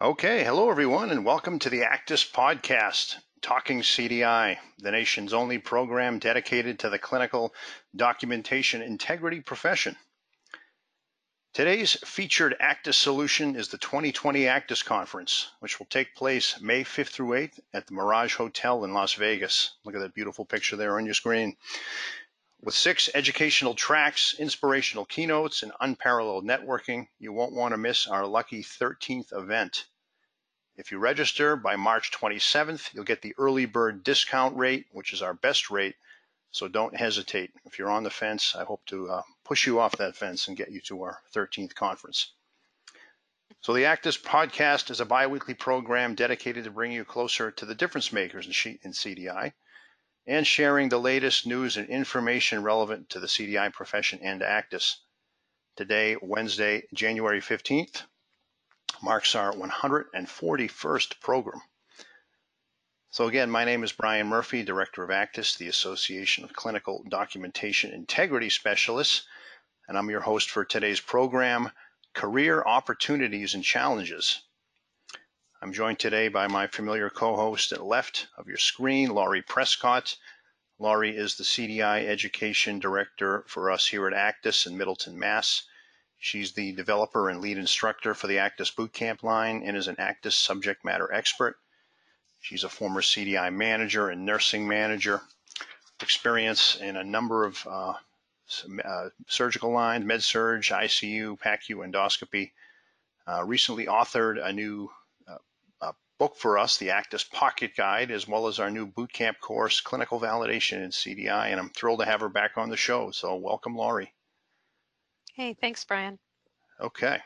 Okay, hello everyone, and welcome to the ACDIS podcast, Talking CDI, the nation's only program dedicated to the clinical documentation integrity profession. Today's featured ACDIS solution is the 2020 ACDIS Conference, which will take place May 5th through 8th at the Mirage Hotel in Las Vegas. Look at that beautiful picture there on your screen. With six educational tracks, inspirational keynotes, and unparalleled networking, you won't want to miss our lucky 13th event. If you register by March 27th, you'll get the early bird discount rate, which is our best rate. So don't hesitate. If you're on the fence, I hope to uh, push you off that fence and get you to our 13th conference. So the ACDIS podcast is a biweekly program dedicated to bring you closer to the difference makers in CDI and sharing the latest news and information relevant to the CDI profession and ACDIS. Today, Wednesday, January 15th, marks our 141st program. So again, my name is Brian Murphy, Director of ACDIS, the Association of Clinical Documentation Integrity Specialists, and I'm your host for today's program, Career Opportunities and Challenges. I'm joined today by my familiar co-host at the left of your screen, Laurie Prescott. Laurie is the CDI Education Director for us here at ACDIS in Middleton, Mass. She's the developer and lead instructor for the ACDIS Bootcamp line and is an ACDIS subject matter expert. She's a former CDI manager and nursing manager, experience in a number of uh, uh, surgical lines, med surg, ICU, PACU, endoscopy. Uh, recently authored a new book for us, the ACDIS Pocket Guide, as well as our new bootcamp course, Clinical Validation in CDI. And I'm thrilled to have her back on the show. So welcome, Laurie. Hey, thanks, Brian. Okay.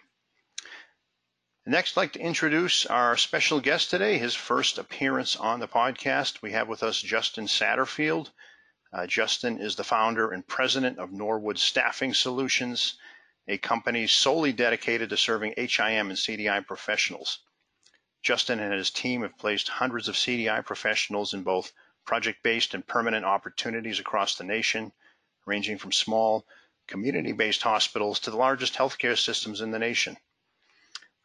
Next, I'd like to introduce our special guest today, his first appearance on the podcast. We have with us Justin Satterfield. Uh, Justin is the founder and president of Norwood Staffing Solutions, a company solely dedicated to serving HIM and CDI professionals. Justin and his team have placed hundreds of CDI professionals in both project-based and permanent opportunities across the nation, ranging from small community-based hospitals to the largest healthcare systems in the nation.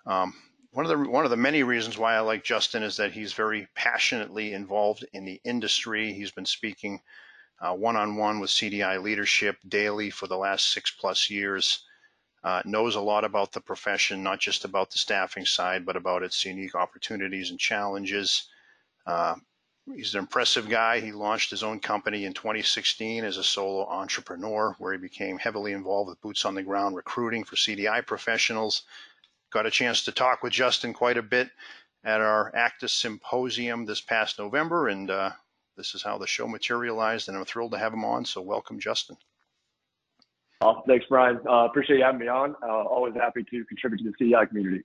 Um, one of the one of the many reasons why I like Justin is that he's very passionately involved in the industry. He's been speaking one on one with CDI leadership daily for the last six plus years uh, knows a lot about the profession, not just about the staffing side, but about its unique opportunities and challenges. Uh, he's an impressive guy. He launched his own company in 2016 as a solo entrepreneur, where he became heavily involved with boots on the ground recruiting for CDI professionals. Got a chance to talk with Justin quite a bit at our ACDIS Symposium this past November, and uh, this is how the show materialized, and I'm thrilled to have him on. So, welcome, Justin. Oh, thanks, Brian. Uh, appreciate you having me on. Uh, always happy to contribute to the CDI community.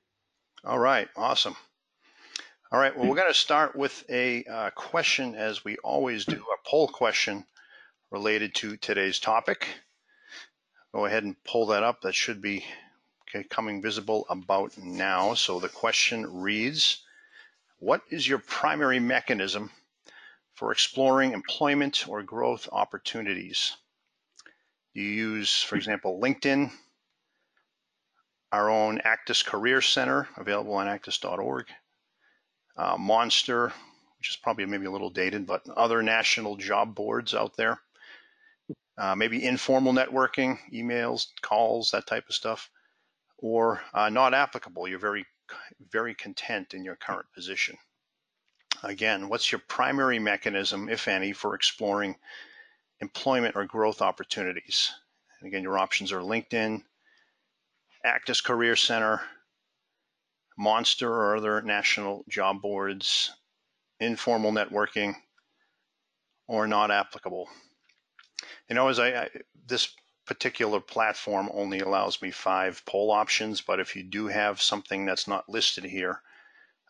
All right, awesome. All right, well, we're going to start with a uh, question, as we always do, a poll question related to today's topic. Go ahead and pull that up. That should be coming visible about now. So the question reads, what is your primary mechanism for exploring employment or growth opportunities? You use, for example, LinkedIn, our own ACDIS Career Center, available on acdis.org, uh, Monster, which is probably maybe a little dated, but other national job boards out there. Uh, maybe informal networking, emails, calls, that type of stuff, or uh, not applicable. You're very, very content in your current position. Again, what's your primary mechanism, if any, for exploring employment or growth opportunities. And again, your options are LinkedIn, ACDIS Career Center, Monster or other national job boards, informal networking, or not applicable. You know, as I, I this particular platform only allows me five poll options, but if you do have something that's not listed here,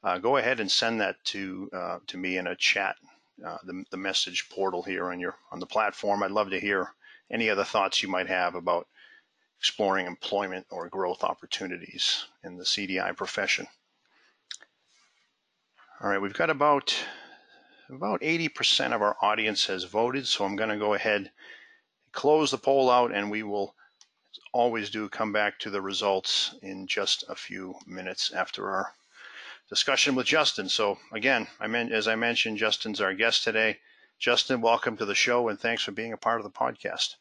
uh, go ahead and send that to uh, to me in a chat uh, the, the message portal here on your on the platform. I'd love to hear any other thoughts you might have about exploring employment or growth opportunities in the CDI profession. All right, we've got about about 80% of our audience has voted, so I'm going to go ahead close the poll out and we will always do come back to the results in just a few minutes after our discussion with Justin. So again, I meant as I mentioned, Justin's our guest today. Justin, welcome to the show, and thanks for being a part of the podcast.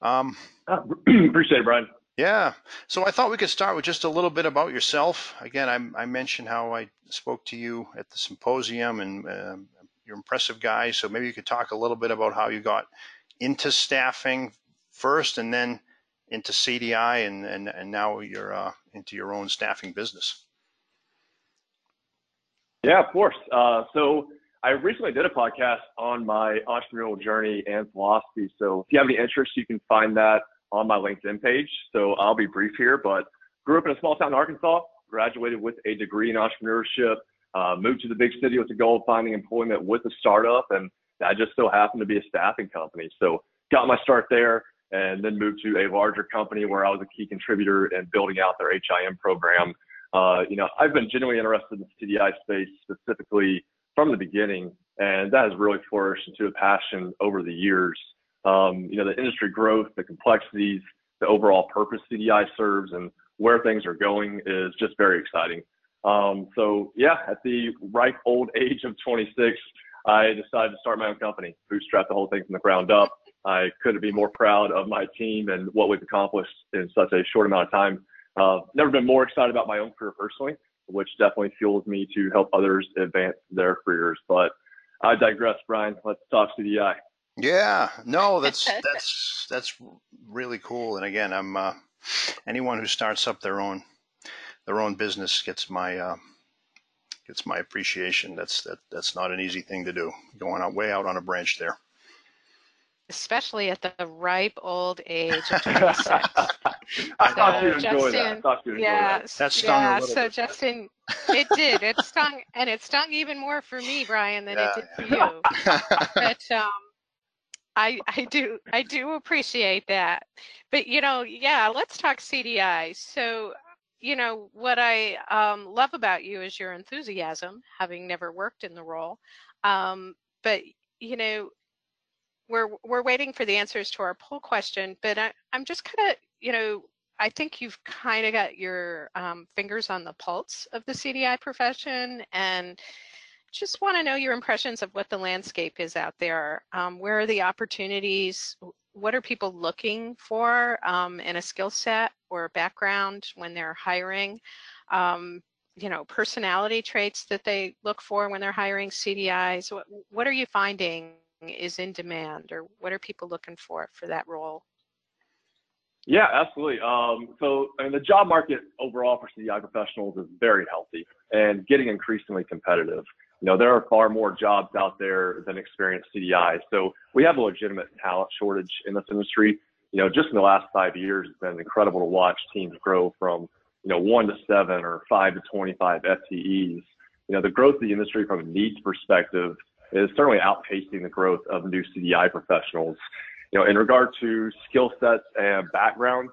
Um, appreciate it, Brian. Yeah. So I thought we could start with just a little bit about yourself. Again, I, I mentioned how I spoke to you at the symposium, and uh, you're an impressive guy. So maybe you could talk a little bit about how you got into staffing first, and then into CDI, and and, and now you're uh, into your own staffing business. Yeah, of course. Uh, so I recently did a podcast on my entrepreneurial journey and philosophy. So if you have any interest, you can find that on my LinkedIn page. So I'll be brief here, but grew up in a small town in Arkansas, graduated with a degree in entrepreneurship, uh, moved to the big city with the goal of finding employment with a startup, and that just so happened to be a staffing company. So got my start there and then moved to a larger company where I was a key contributor in building out their HIM program. Uh, you know, I've been genuinely interested in the CDI space specifically from the beginning, and that has really flourished into a passion over the years. Um, you know, the industry growth, the complexities, the overall purpose CDI serves, and where things are going is just very exciting. Um, so yeah, at the ripe old age of 26, I decided to start my own company, bootstrap the whole thing from the ground up. I couldn't be more proud of my team and what we've accomplished in such a short amount of time. Uh, never been more excited about my own career personally, which definitely fuels me to help others advance their careers. But I digress, Brian. Let's talk CDI. Yeah, no, that's that's that's really cool. And again, I'm uh, anyone who starts up their own their own business gets my uh, gets my appreciation. That's that that's not an easy thing to do. Going out way out on a branch there especially at the ripe old age of 26. I so thought you enjoyed that. I thought you yeah, that. That stung yeah, a so bit. Justin, it did. It stung, and it stung even more for me, Brian, than yeah. it did for you. but um, I I do I do appreciate that. But you know, yeah, let's talk CDI. So you know what I um, love about you is your enthusiasm, having never worked in the role. Um, but you know, we're we're waiting for the answers to our poll question, but I, am just kind of, you know, I think you've kind of got your um, fingers on the pulse of the CDI profession, and just want to know your impressions of what the landscape is out there. Um, where are the opportunities? What are people looking for um, in a skill set or background when they're hiring? Um, you know, personality traits that they look for when they're hiring CDIs. What, what are you finding is in demand or what are people looking for for that role? Yeah, absolutely. Um, so, I mean, the job market overall for CDI professionals is very healthy and getting increasingly competitive. You know, there are far more jobs out there than experienced CDI. So, we have a legitimate talent shortage in this industry. You know, just in the last five years, it's been incredible to watch teams grow from, you know, one to seven or five to 25 FTEs. You know, the growth of the industry from a needs perspective is certainly outpacing the growth of new CDI professionals. You know, in regard to skill sets and backgrounds,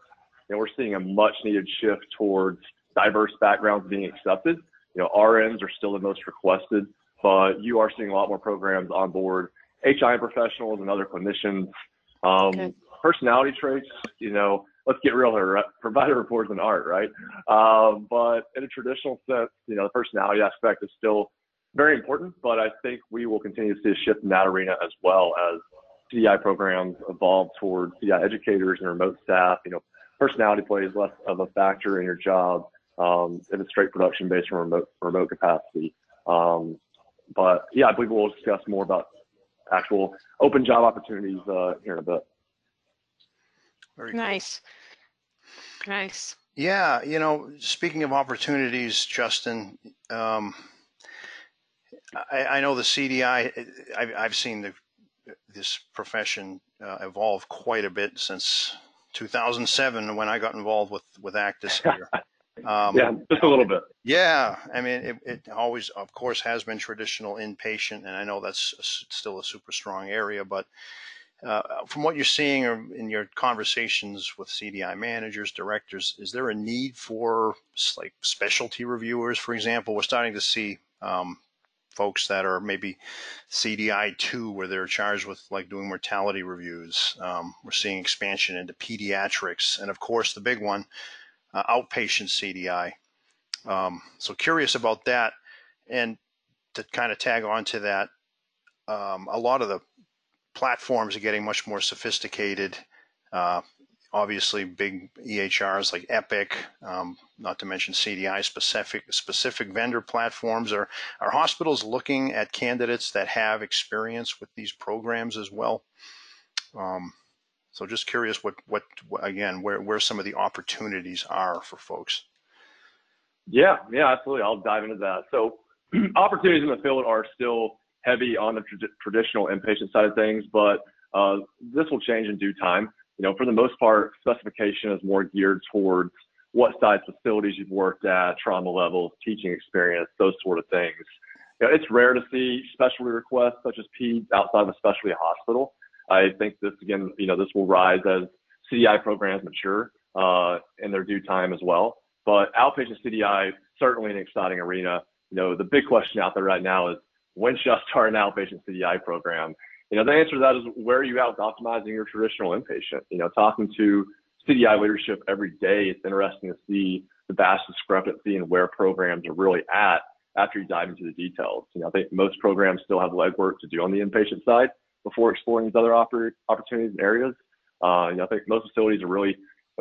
you know, we're seeing a much needed shift towards diverse backgrounds being accepted. You know, RNs are still the most requested, but you are seeing a lot more programs on board, HIM professionals and other clinicians. Um, okay. Personality traits, you know, let's get real here. Provider reports an art, right? Um, but in a traditional sense, you know, the personality aspect is still very important, but I think we will continue to see a shift in that arena as well as CDI programs evolve towards CDI educators and remote staff. You know, personality plays less of a factor in your job um, if it's straight production based from remote remote capacity. Um, but yeah, I believe we'll discuss more about actual open job opportunities uh, here in a bit. Very nice. Cool. Nice. Yeah, you know, speaking of opportunities, Justin, um, I, I know the CDI. I've, I've seen the, this profession uh, evolve quite a bit since 2007 when I got involved with with ACDIS here. Um, yeah, just a little bit. Yeah, I mean, it, it, always, of course, has been traditional inpatient, and I know that's a, still a super strong area. But uh, from what you're seeing in your conversations with CDI managers, directors, is there a need for like specialty reviewers, for example? We're starting to see um, folks that are maybe CDI two, where they're charged with like doing mortality reviews. Um, we're seeing expansion into pediatrics, and of course the big one, uh, outpatient CDI. Um, so curious about that, and to kind of tag on to that, um, a lot of the platforms are getting much more sophisticated. Uh, obviously, big EHRs like Epic, um, not to mention CDI specific specific vendor platforms. Are are hospitals looking at candidates that have experience with these programs as well? Um, so just curious what, what, again, where, where some of the opportunities are for folks. Yeah, yeah, absolutely. I'll dive into that. So opportunities in the field are still heavy on the tra- traditional inpatient side of things, but uh, this will change in due time. You know, for the most part, specification is more geared towards what size facilities you've worked at, trauma levels, teaching experience, those sort of things. You know, it's rare to see specialty requests such as PEDS outside of a specialty hospital. I think this again, you know, this will rise as CDI programs mature uh, in their due time as well. But outpatient CDI certainly an exciting arena. You know, the big question out there right now is when should I start an outpatient CDI program? You know, the answer to that is where are you at with optimizing your traditional inpatient? You know, talking to CDI leadership every day, it's interesting to see the vast discrepancy in where programs are really at after you dive into the details. You know, I think most programs still have legwork to do on the inpatient side, before exploring these other oppor- opportunities and areas. Uh, you know, I think most facilities are really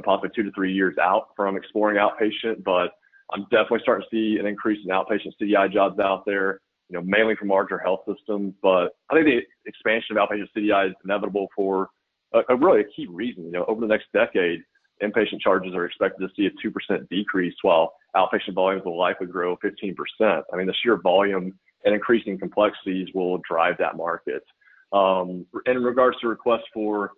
possibly two to three years out from exploring outpatient, but I'm definitely starting to see an increase in outpatient CDI jobs out there, you know, mainly from larger health systems. But I think the expansion of outpatient CDI is inevitable for a, a really a key reason. You know, over the next decade, inpatient charges are expected to see a 2% decrease while outpatient volumes will likely grow 15%. I mean, the sheer volume and increasing complexities will drive that market. Um, in regards to requests for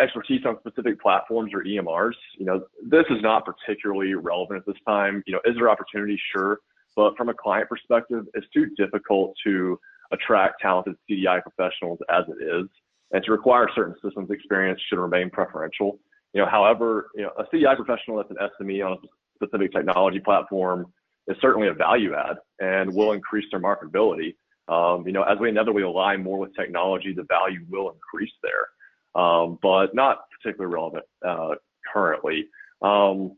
expertise on specific platforms or EMRs, you know, this is not particularly relevant at this time. You know, is there opportunity? Sure. But from a client perspective, it's too difficult to attract talented CDI professionals as it is. And to require certain systems experience should remain preferential. You know, however, you know, a CDI professional that's an SME on a specific technology platform is certainly a value add and will increase their marketability. Um, you know, as we inevitably align more with technology, the value will increase there, um, but not particularly relevant uh, currently. Um,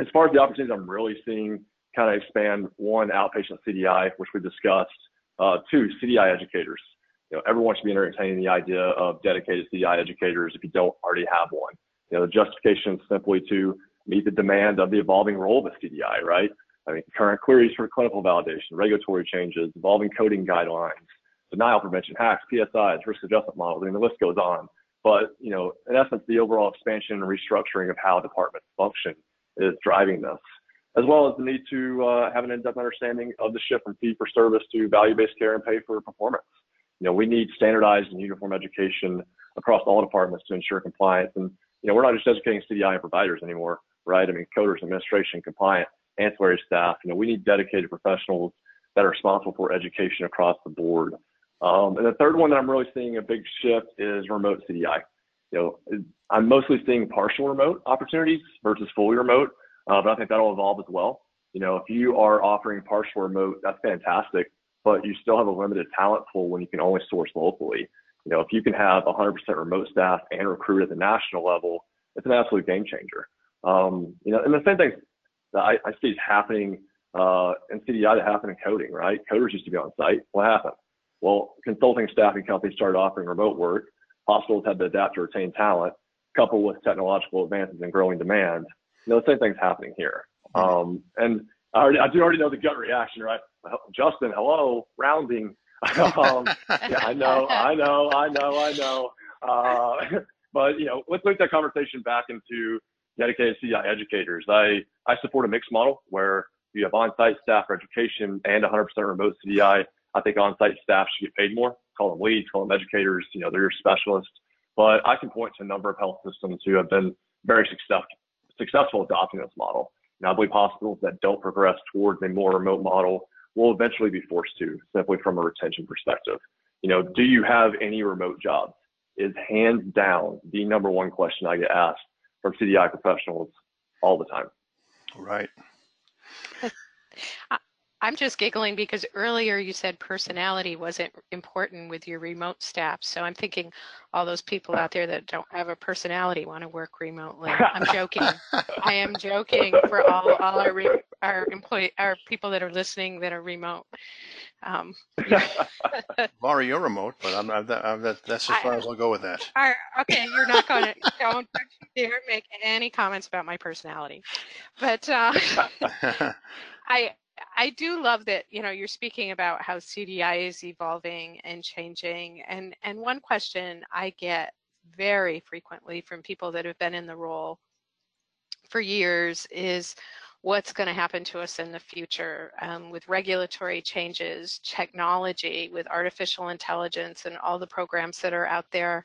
as far as the opportunities I'm really seeing kind of expand, one, outpatient CDI, which we discussed, uh, two, CDI educators. You know, everyone should be entertaining the idea of dedicated CDI educators if you don't already have one. You know, the justification is simply to meet the demand of the evolving role of a CDI, right? I mean, current queries for clinical validation, regulatory changes, evolving coding guidelines, denial prevention hacks, PSIs, risk adjustment models. I mean, the list goes on. But, you know, in essence, the overall expansion and restructuring of how departments function is driving this, as well as the need to uh, have an in-depth understanding of the shift from fee for service to value-based care and pay for performance. You know, we need standardized and uniform education across all departments to ensure compliance. And, you know, we're not just educating CDI and providers anymore, right? I mean, coders, administration, compliance ancillary staff. You know, we need dedicated professionals that are responsible for education across the board. Um, and the third one that I'm really seeing a big shift is remote CDI. You know, I'm mostly seeing partial remote opportunities versus fully remote, uh, but I think that'll evolve as well. You know, if you are offering partial remote, that's fantastic, but you still have a limited talent pool when you can only source locally. You know, if you can have 100% remote staff and recruit at the national level, it's an absolute game changer. Um, you know, and the same thing that I, I see is happening uh, in CDI that happened in coding, right? Coders used to be on site. What happened? Well, consulting staffing companies started offering remote work. Hospitals had to adapt to retain talent, coupled with technological advances and growing demand. You know, the same thing's happening here. Um, and I, already, I do already know the gut reaction, right? Justin, hello, rounding. um, yeah, I know, I know, I know, I know. Uh, but you know, let's move that conversation back into dedicated CDI educators. I, I support a mixed model where you have on-site staff for education and 100% remote CDI. I think on-site staff should get paid more. Call them leads, call them educators. You know, they're your specialists. But I can point to a number of health systems who have been very success, successful adopting this model. And I believe hospitals that don't progress towards a more remote model will eventually be forced to, simply from a retention perspective. You know, do you have any remote jobs? Is hands down the number one question I get asked from CDI professionals all the time. Right. I'm just giggling because earlier you said personality wasn't important with your remote staff. So I'm thinking all those people out there that don't have a personality want to work remotely. I'm joking. I am joking for all, all our re, our employee our people that are listening that are remote. Um, Laura, you're remote, but I'm, I'm, I'm that's as far I, as I'll go with that. Are, okay, you're not going to don't dare make any comments about my personality, but uh, I I do love that you know you're speaking about how CDI is evolving and changing, and and one question I get very frequently from people that have been in the role for years is what's going to happen to us in the future um, with regulatory changes, technology, with artificial intelligence, and all the programs that are out there.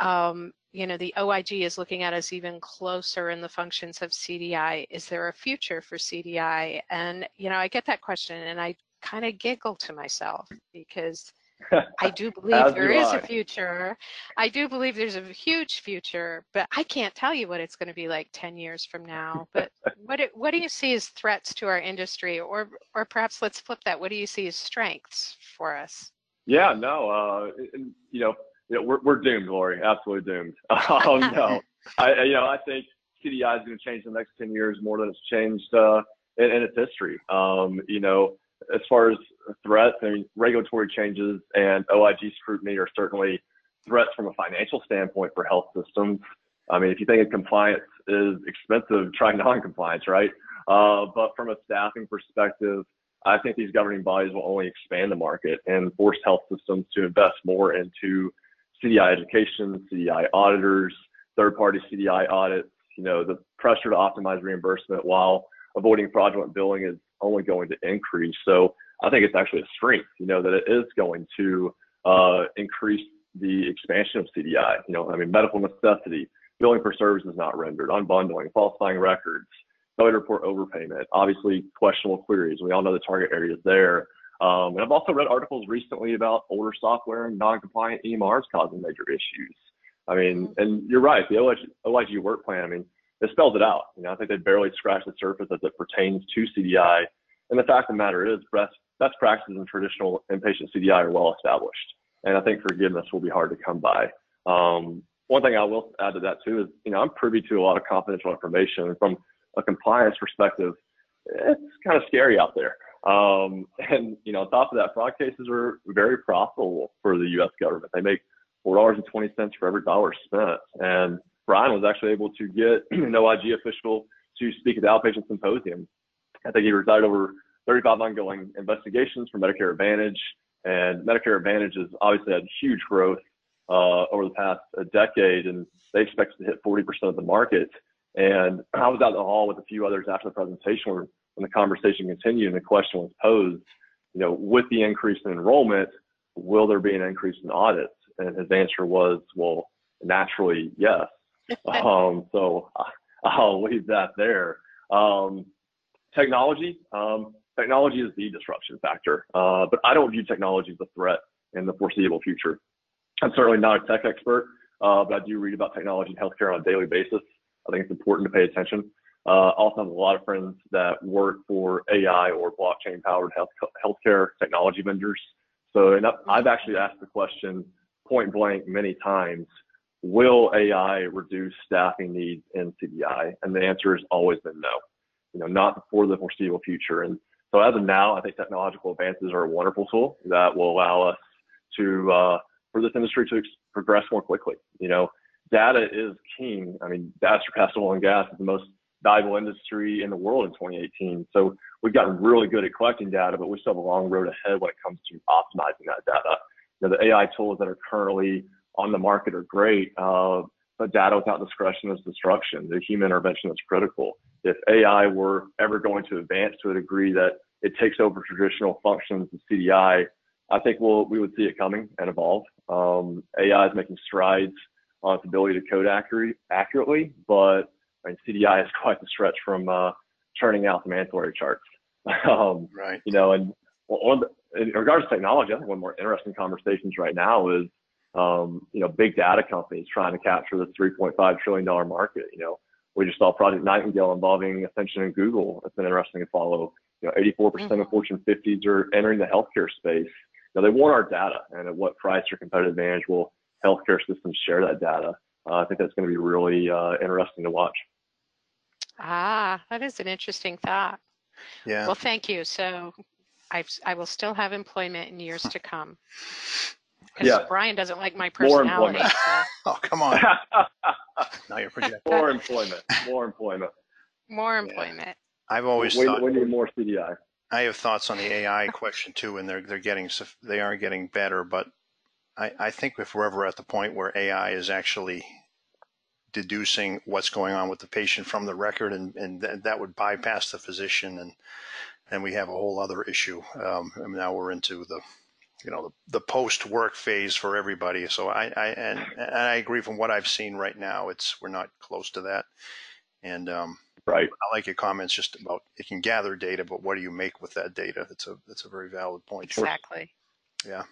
Um, you know, the OIG is looking at us even closer in the functions of CDI. Is there a future for CDI? And, you know, I get that question and I kind of giggle to myself because I do believe there is I. a future. I do believe there's a huge future, but I can't tell you what it's going to be like 10 years from now. But what do, what do you see as threats to our industry, or or perhaps let's flip that. What do you see as strengths for us? Yeah, no, uh, you know, you know, we're we're doomed, Laurie. Absolutely doomed. Oh no, I you know I think CDI is going to change in the next 10 years more than it's changed uh, in, in its history. Um, you know, as far as threats, I mean, regulatory changes and OIG scrutiny are certainly threats from a financial standpoint for health systems. I mean, if you think of compliance is expensive, try non-compliance, right? Uh, but from a staffing perspective, I think these governing bodies will only expand the market and force health systems to invest more into CDI education, CDI auditors, third-party CDI audits. You know, the pressure to optimize reimbursement while avoiding fraudulent billing is only going to increase. So I think it's actually a strength, you know, that it is going to uh, increase the expansion of CDI. You know, I mean, medical necessity, billing for services not rendered, unbundling, falsifying records, failure to report overpayment, obviously questionable queries. We all know the target areas there. Um, and I've also read articles recently about older software and non-compliant EMRs causing major issues. I mean, mm-hmm. and you're right, the OIG, OIG work plan, I mean, it spells it out. You know, I think they barely scratched the surface as it pertains to CDI. And the fact of the matter is, best, best practices in traditional inpatient CDI are well established. And I think forgiveness will be hard to come by. Um, one thing I will add to that too is, you know, I'm privy to a lot of confidential information. and From a compliance perspective, it's kind of scary out there. Um, and you know, on top of that, fraud cases are very profitable for the U.S. government. They make four dollars and twenty cents for every dollar spent. And Brian was actually able to get an OIG official to speak at the outpatient symposium. I think he presided over 35 ongoing investigations for Medicare Advantage, and Medicare Advantage has obviously had huge growth uh, over the past decade, and they expect to hit 40% of the market. And I was out in the hall with a few others after the presentation where when the conversation continued and the question was posed, you know, with the increase in enrollment, will there be an increase in audits? And his answer was, well, naturally, yes. um, so I'll leave that there. Um, technology, um, technology is the disruption factor, uh, but I don't view technology as a threat in the foreseeable future. I'm certainly not a tech expert, uh, but I do read about technology in healthcare on a daily basis. I think it's important to pay attention. Uh, also have a lot of friends that work for AI or blockchain powered health healthcare technology vendors. So and I've actually asked the question point blank many times, will AI reduce staffing needs in CDI? And the answer has always been no, you know, not for the foreseeable future. And so as of now, I think technological advances are a wonderful tool that will allow us to, uh, for this industry to progress more quickly. You know, data is king. I mean, data surpassed oil and gas is the most valuable industry in the world in 2018. So we've gotten really good at collecting data, but we still have a long road ahead when it comes to optimizing that data. You know, the AI tools that are currently on the market are great, uh, but data without discretion is destruction. The human intervention is critical. If AI were ever going to advance to a degree that it takes over traditional functions of CDI, I think we'll, we would see it coming and evolve. Um, AI is making strides on its ability to code accurate, accurately, but I mean, CDI is quite the stretch from uh, churning out the mandatory charts. um, right. You know, and well, the, in regards to technology, I think one of the more interesting conversations right now is, um, you know, big data companies trying to capture this 3.5 trillion dollar market. You know, we just saw Project Nightingale involving Ascension and Google. It's been interesting to follow You know, 84% of mm-hmm. Fortune 50s are entering the healthcare space. Now they want our data, and at what price or competitive advantage will healthcare systems share that data? Uh, I think that's going to be really uh, interesting to watch. Ah, that is an interesting thought. Yeah. Well, thank you. So I, I will still have employment in years to come. Yeah. Brian doesn't like my personality. So. oh, come on. now you're projecting. More employment. More employment. More employment. Yeah. I've always we, thought we need more CDI. I have thoughts on the AI question too, and they're they're getting they are getting better, but I, I think if we're ever at the point where AI is actually deducing what's going on with the patient from the record, and, and th- that would bypass the physician, and then we have a whole other issue. Um, and now we're into the you know the, the post work phase for everybody. So I, I and, and I agree from what I've seen right now, it's we're not close to that. And um, right, I like your comments just about it can gather data, but what do you make with that data? That's a that's a very valid point. Exactly. Yeah.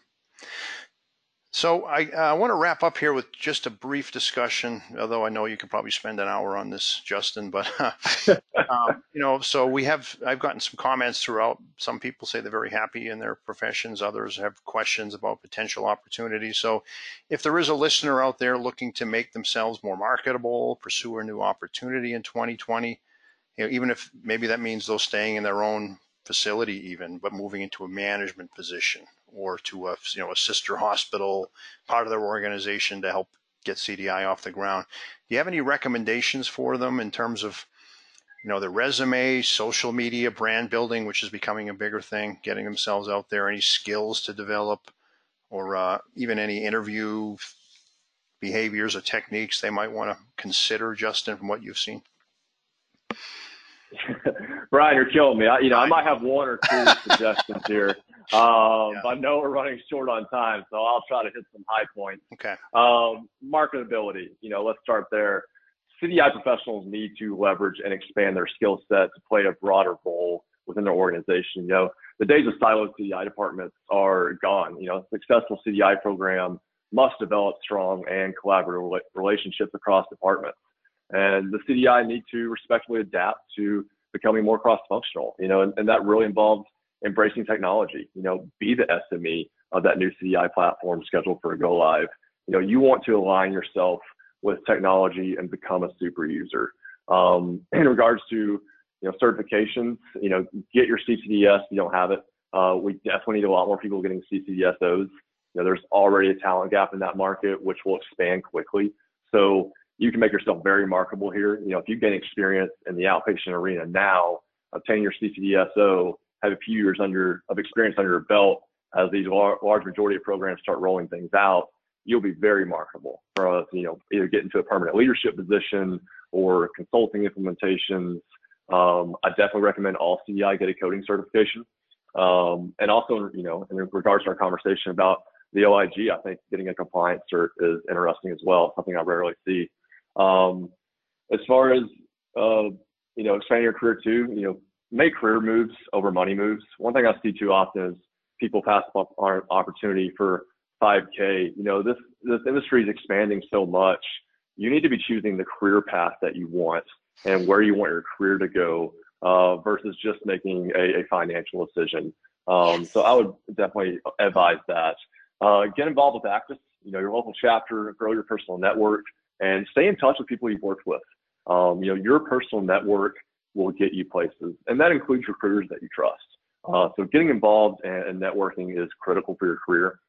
So I, I want to wrap up here with just a brief discussion, although I know you could probably spend an hour on this, Justin. But um, you know, so we have I've gotten some comments throughout. Some people say they're very happy in their professions. Others have questions about potential opportunities. So, if there is a listener out there looking to make themselves more marketable, pursue a new opportunity in 2020, you know, even if maybe that means those staying in their own facility, even but moving into a management position or to a you know a sister hospital part of their organization to help get CDI off the ground. Do you have any recommendations for them in terms of you know the resume, social media, brand building, which is becoming a bigger thing, getting themselves out there, any skills to develop, or uh, even any interview behaviors or techniques they might want to consider, Justin, from what you've seen? Brian, you're killing me. I, you know, I might have one or two suggestions here. Um, yeah. I know we're running short on time, so I'll try to hit some high points. Okay. Um, marketability. You know, let's start there. CDI professionals need to leverage and expand their skill set to play a broader role within their organization. You know, the days of siloed CDI departments are gone. You know, a successful CDI program must develop strong and collaborative relationships across departments. And the CDI need to respectfully adapt to becoming more cross-functional, you know, and, and that really involves embracing technology. You know, be the SME of that new CDI platform scheduled for a go live. You know, you want to align yourself with technology and become a super user. Um, in regards to you know certifications, you know, get your CCDS. If you don't have it, uh, we definitely need a lot more people getting CCDSOs. You know, there's already a talent gap in that market, which will expand quickly. So you can make yourself very marketable here. You know, if you gain experience in the outpatient arena now, obtain your CCDSO, have a few years under of experience under your belt as these lar- large majority of programs start rolling things out, you'll be very marketable for us. You know, either get into a permanent leadership position or consulting implementations. Um, I definitely recommend all CDI get a coding certification. Um, and also, you know, in regards to our conversation about the OIG, I think getting a compliance cert is interesting as well, something I rarely see. Um, as far as uh, you know, expanding your career too, you know, make career moves over money moves. One thing I see too often is people pass up our opportunity for 5K. You know, this this industry is expanding so much. You need to be choosing the career path that you want and where you want your career to go uh, versus just making a, a financial decision. Um, so I would definitely advise that. Uh, get involved with ACDIS, you know, your local chapter, grow your personal network, and stay in touch with people you've worked with. Um, you know, your personal network will get you places, and that includes recruiters that you trust. Uh, so getting involved and, networking is critical for your career.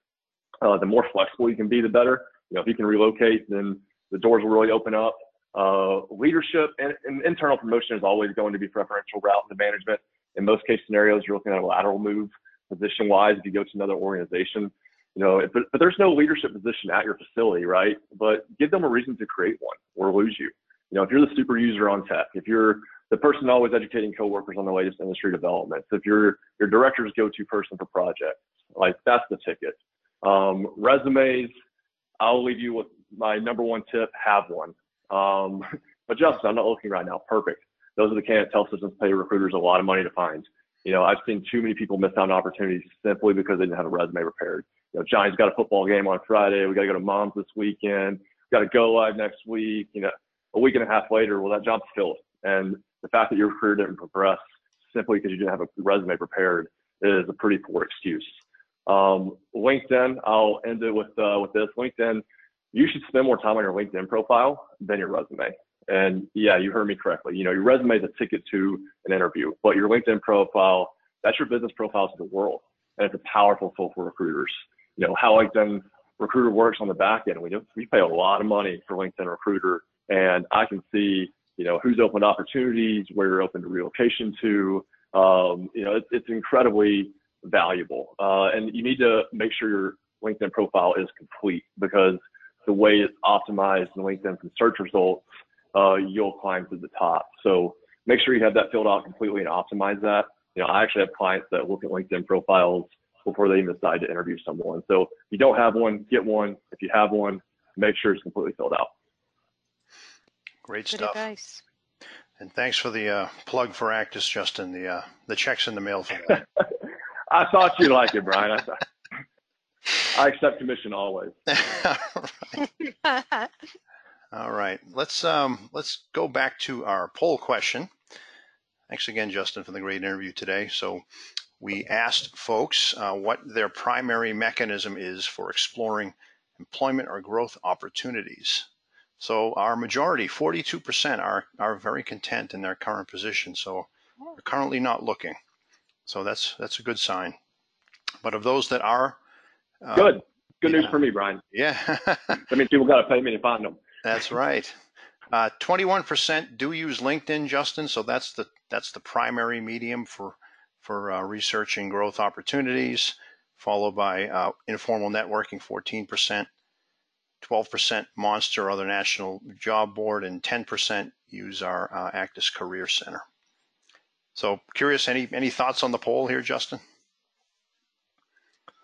Uh, the more flexible you can be, the better. You know, if you can relocate, then the doors will really open up. Uh, leadership and, and, internal promotion is always going to be preferential route the management. In most case scenarios, you're looking at a lateral move position wise if you go to another organization. You know, but, but there's no leadership position at your facility, right? But give them a reason to create one or lose you. You know, if you're the super user on tech, if you're the person always educating coworkers on the latest industry developments. If you're your director's go-to person for projects, like that's the ticket. Um, resumes, I'll leave you with my number one tip: have one. Um, but Justin, I'm not looking right now. Perfect. Those are the candidates health systems pay recruiters a lot of money to find. You know, I've seen too many people miss out on opportunities simply because they didn't have a resume prepared. You know, Johnny's got a football game on Friday. We got to go to mom's this weekend. Got to go live next week. You know, a week and a half later, well, that job's filled. And the fact that your career didn't progress simply because you didn't have a resume prepared is a pretty poor excuse. Um, LinkedIn, I'll end it with uh, with this. LinkedIn, you should spend more time on your LinkedIn profile than your resume. And yeah, you heard me correctly. You know, your resume is a ticket to an interview, but your LinkedIn profile, that's your business profile to the world. And it's a powerful tool for recruiters. You know, how LinkedIn recruiter works on the back end. We do, we pay a lot of money for LinkedIn recruiter and I can see, you know, who's open opportunities, where you're open to relocation to. Um, you know, it's, it's incredibly valuable. Uh, and you need to make sure your LinkedIn profile is complete because the way it's optimized in LinkedIn from search results, uh, you'll climb to the top. So make sure you have that filled out completely and optimize that. You know, I actually have clients that look at LinkedIn profiles before they even decide to interview someone. So if you don't have one, get one. If you have one, make sure it's completely filled out. Great Good stuff. advice. And thanks for the uh, plug for ACDIS, Justin. The uh, the checks in the mail for that. I thought you'd like it, Brian. I, thought, I accept commission always. All right. Let's um, let's go back to our poll question. Thanks again, Justin, for the great interview today. So we asked folks uh, what their primary mechanism is for exploring employment or growth opportunities. So our majority, 42%, are, are very content in their current position. So they're currently not looking. So that's that's a good sign. But of those that are uh, good, good yeah. news for me, Brian. Yeah, I mean, people got to pay me to find them. That's right. Uh, 21% do use LinkedIn, Justin. So that's the that's the primary medium for for uh, researching growth opportunities, followed by uh, informal networking, 14%. 12% Monster, other national job board, and 10% use our uh, ACDIS Career Center. So curious, any any thoughts on the poll here, Justin?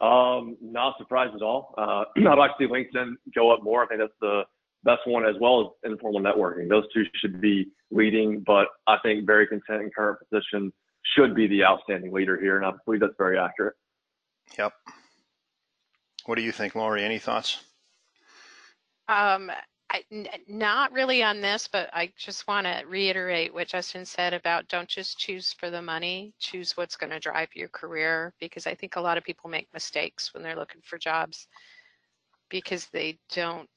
Um, not surprised at all. Uh, I'd like to see LinkedIn go up more. I think that's the best one as well as informal networking. Those two should be leading, but I think very content in current position should be the outstanding leader here, and I believe that's very accurate. Yep. What do you think, Laurie? Any thoughts? Um, I, n- not really on this, but I just want to reiterate what Justin said about don't just choose for the money, choose what's going to drive your career. Because I think a lot of people make mistakes when they're looking for jobs because they don't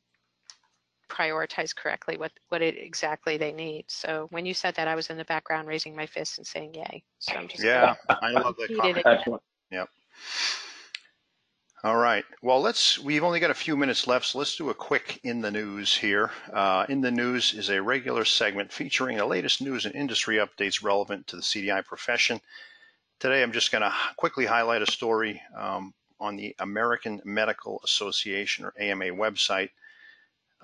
prioritize correctly what what it exactly they need. So when you said that, I was in the background raising my fist and saying yay. So I'm just yeah, I love that comment. Excellent. Yep. All right. Well, let's. We've only got a few minutes left, so let's do a quick in the news here. Uh, in the news is a regular segment featuring the latest news and industry updates relevant to the CDI profession. Today, I'm just going to quickly highlight a story um, on the American Medical Association or AMA website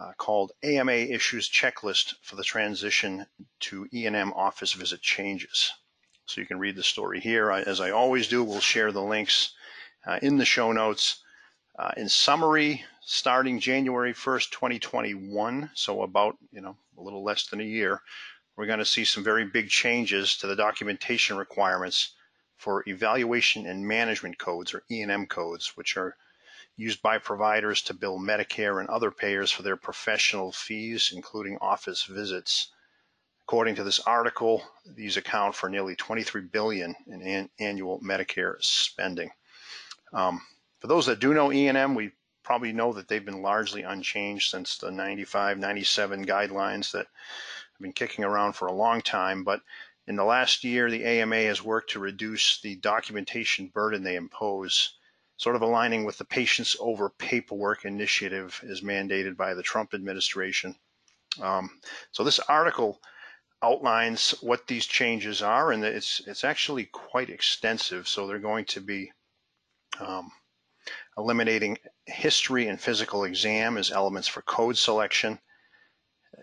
uh, called AMA Issues Checklist for the Transition to E&M Office Visit Changes. So you can read the story here. I, as I always do, we'll share the links uh, in the show notes. Uh, in summary, starting January 1st, 2021, so about you know a little less than a year, we're going to see some very big changes to the documentation requirements for evaluation and management codes or E&M codes, which are used by providers to bill Medicare and other payers for their professional fees, including office visits. According to this article, these account for nearly 23 billion in an annual Medicare spending. Um, for those that do know E&M, we probably know that they've been largely unchanged since the 95, 97 guidelines that have been kicking around for a long time. But in the last year, the AMA has worked to reduce the documentation burden they impose, sort of aligning with the Patients Over Paperwork initiative as mandated by the Trump administration. Um, so this article outlines what these changes are, and it's it's actually quite extensive. So they're going to be um, eliminating history and physical exam as elements for code selection.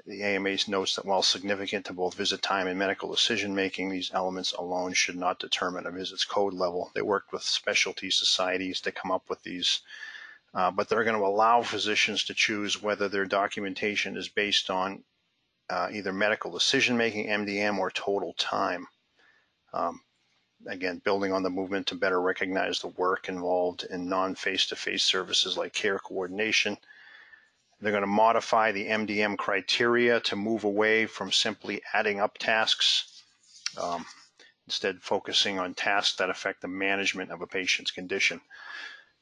The AMA's notes that while significant to both visit time and medical decision making, these elements alone should not determine a visit's code level. They worked with specialty societies to come up with these, uh, but they're going to allow physicians to choose whether their documentation is based on uh, either medical decision making, MDM, or total time. Um, again, building on the movement to better recognize the work involved in non face to face services like care coordination. They're going to modify the MDM criteria to move away from simply adding up tasks. Um, instead focusing on tasks that affect the management of a patient's condition.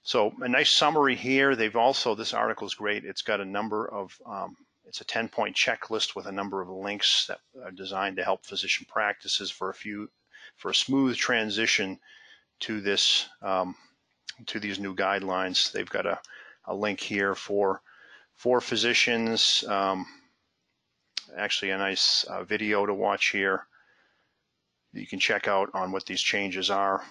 So a nice summary here. They've also, this article is great. It's got a number of, um, it's a 10 point checklist with a number of links that are designed to help physician practices for a few, for a smooth transition to this, um, to these new guidelines. They've got a, a link here for, for physicians, um, actually a nice uh, video to watch here. You can check out on what these changes are.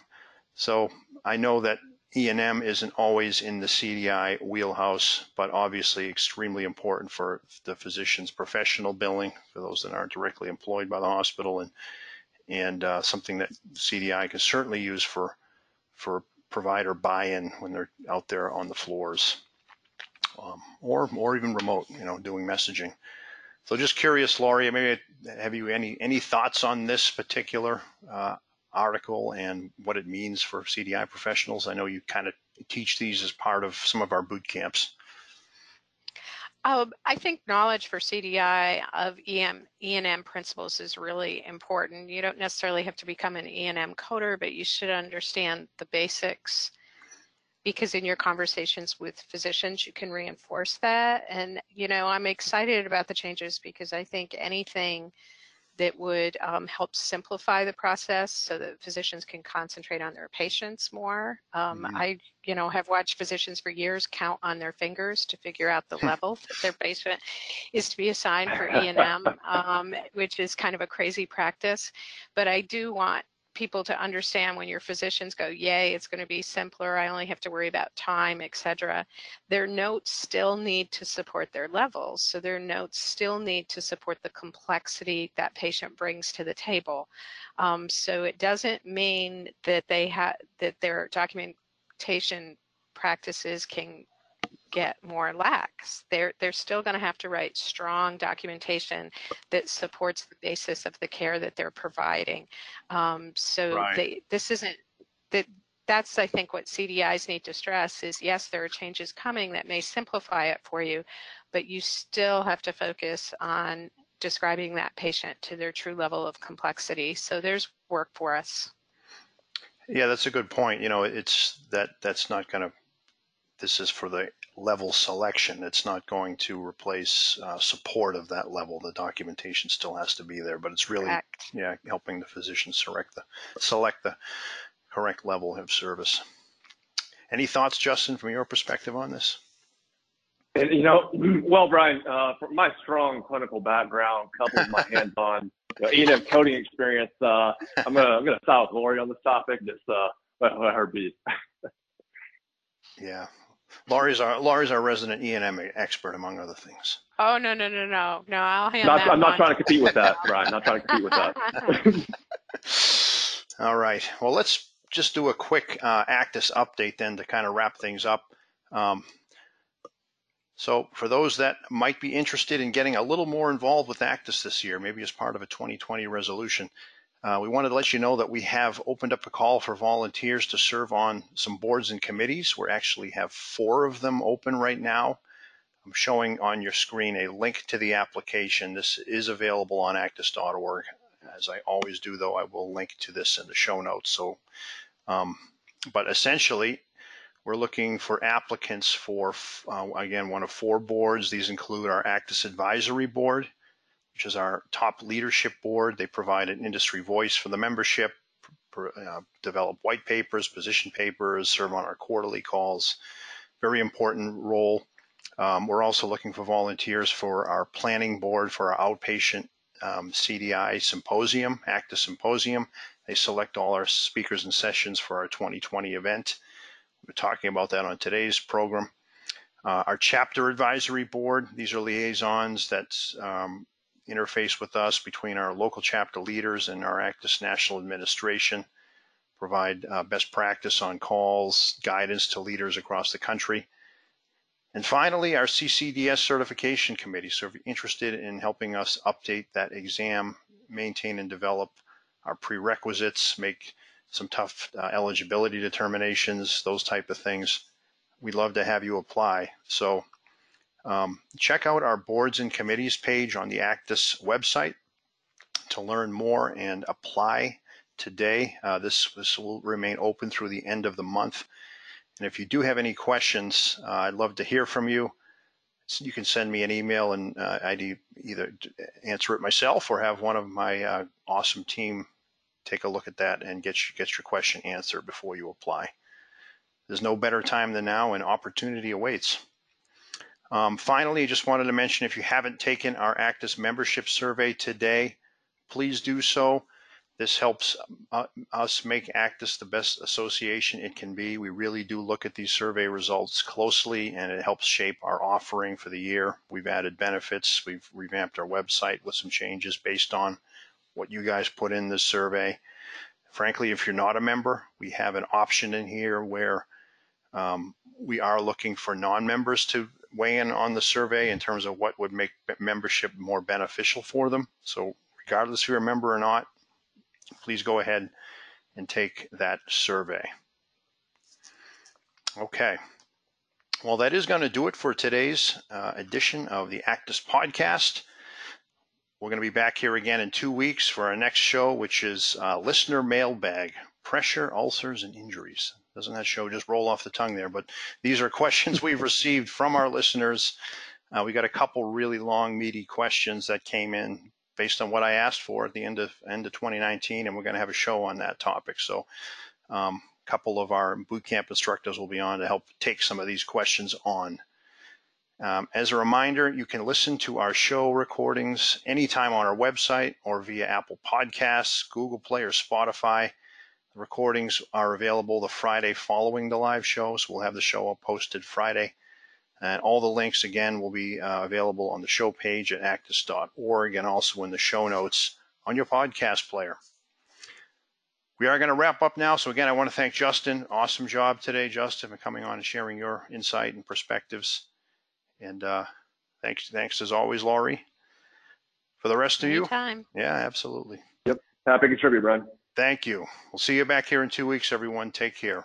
So I know that E&M isn't always in the CDI wheelhouse, but obviously extremely important for the physician's professional billing for those that aren't directly employed by the hospital, and and uh, something that CDI can certainly use for for provider buy-in when they're out there on the floors, um, or or even remote, you know, doing messaging. So just curious, Laurie, maybe have you any any thoughts on this particular uh, article and what it means for CDI professionals? I know you kind of teach these as part of some of our boot camps. Um, I think knowledge for CDI of EM, E&M principles is really important. You don't necessarily have to become an E&M coder, but you should understand the basics because in your conversations with physicians, you can reinforce that. And, you know, I'm excited about the changes because I think anything that would um, help simplify the process so that physicians can concentrate on their patients more. Um, mm-hmm. I, you know, have watched physicians for years count on their fingers to figure out the level that their patient is to be assigned for E&M, um, which is kind of a crazy practice. But I do want people to understand when your physicians go, yay, it's going to be simpler. I only have to worry about time, etc. Their notes still need to support their levels. So their notes still need to support the complexity that patient brings to the table. Um, so it doesn't mean that they have that their documentation practices can get more lax. They're they're still going to have to write strong documentation that supports the basis of the care that they're providing. Um, so right. they, this isn't that. That's I think what CDIs need to stress is yes, there are changes coming that may simplify it for you, but you still have to focus on describing that patient to their true level of complexity. So there's work for us. Yeah, that's a good point. You know, it's that that's not going to this is for the level selection. It's not going to replace uh, support of that level. The documentation still has to be there, but it's really correct. yeah helping the physician select the select the correct level of service. Any thoughts, Justin, from your perspective on this? And, you know, well, Brian, uh, from my strong clinical background, coupled with my hands-on you know, E&M coding experience, uh, I'm gonna I'm gonna side with Laurie on this topic. Just uh, let her be. yeah, Laurie's our Laurie's our resident E&M expert, among other things. Oh no no no no no! I'll hand not, that. I'm not trying to compete with that, Brian. Not trying to compete with that. All right. Well, let's just do a quick uh, ACDIS update then to kind of wrap things up. Um, so for those that might be interested in getting a little more involved with ACDIS this year, maybe as part of a 2020 resolution, uh, we wanted to let you know that we have opened up a call for volunteers to serve on some boards and committees. We actually have four of them open right now. I'm showing on your screen a link to the application. This is available on acdis.org. As I always do, though, I will link to this in the show notes. So, um, but essentially, we're looking for applicants for, uh, again, one of four boards. These include our ACDIS Advisory Board, which is our top leadership board. They provide an industry voice for the membership, uh, develop white papers, position papers, serve on our quarterly calls. Very important role. Um, we're also looking for volunteers for our planning board for our outpatient um, CDI symposium, ACDIS Symposium. They select all our speakers and sessions for our 2020 event. We're talking about that on today's program. Uh, our chapter advisory board, these are liaisons that um, interface with us between our local chapter leaders and our ACDIS National Administration, provide uh, best practice on calls, guidance to leaders across the country. And finally, our CCDS certification committee. So if you're interested in helping us update that exam, maintain and develop our prerequisites, make some tough uh, eligibility determinations, those type of things, we'd love to have you apply. So um, check out our boards and committees page on the ACDIS website to learn more and apply today. Uh, this, this will remain open through the end of the month. And if you do have any questions, uh, I'd love to hear from you. So you can send me an email and uh, I'd either answer it myself or have one of my uh, awesome team take a look at that and get get your question answered before you apply. There's no better time than now and opportunity awaits. Um, finally, I just wanted to mention if you haven't taken our ACDIS membership survey today, please do so. This helps uh, us make ACDIS the best association it can be. We really do look at these survey results closely and it helps shape our offering for the year. We've added benefits. We've revamped our website with some changes based on what you guys put in this survey. Frankly, if you're not a member, we have an option in here where um, we are looking for non-members to weigh in on the survey in terms of what would make membership more beneficial for them. So regardless if you're a member or not, please go ahead and take that survey. Okay. Well, that is going to do it for today's uh, edition of the ACDIS podcast. We're going to be back here again in two weeks for our next show, which is uh, listener mailbag pressure, ulcers, and injuries. Doesn't that show just roll off the tongue there? But these are questions we've received from our listeners. Uh, we got a couple really long, meaty questions that came in based on what I asked for at the end of end of 2019, and we're going to have a show on that topic. So, um, a couple of our boot camp instructors will be on to help take some of these questions on. Um, as a reminder, you can listen to our show recordings anytime on our website or via Apple Podcasts, Google Play, or Spotify. The recordings are available the Friday following the live show, so we'll have the show posted Friday. And all the links, again, will be uh, available on the show page at acdis.org and also in the show notes on your podcast player. We are going to wrap up now. So, again, I want to thank Justin. Awesome job today, Justin, for coming on and sharing your insight and perspectives. And uh, thanks, thanks as always, Laurie. For the rest of Anytime. you, yeah, absolutely. Yep. Happy to contribute, Brian. Thank you. We'll see you back here in two weeks, everyone. Take care.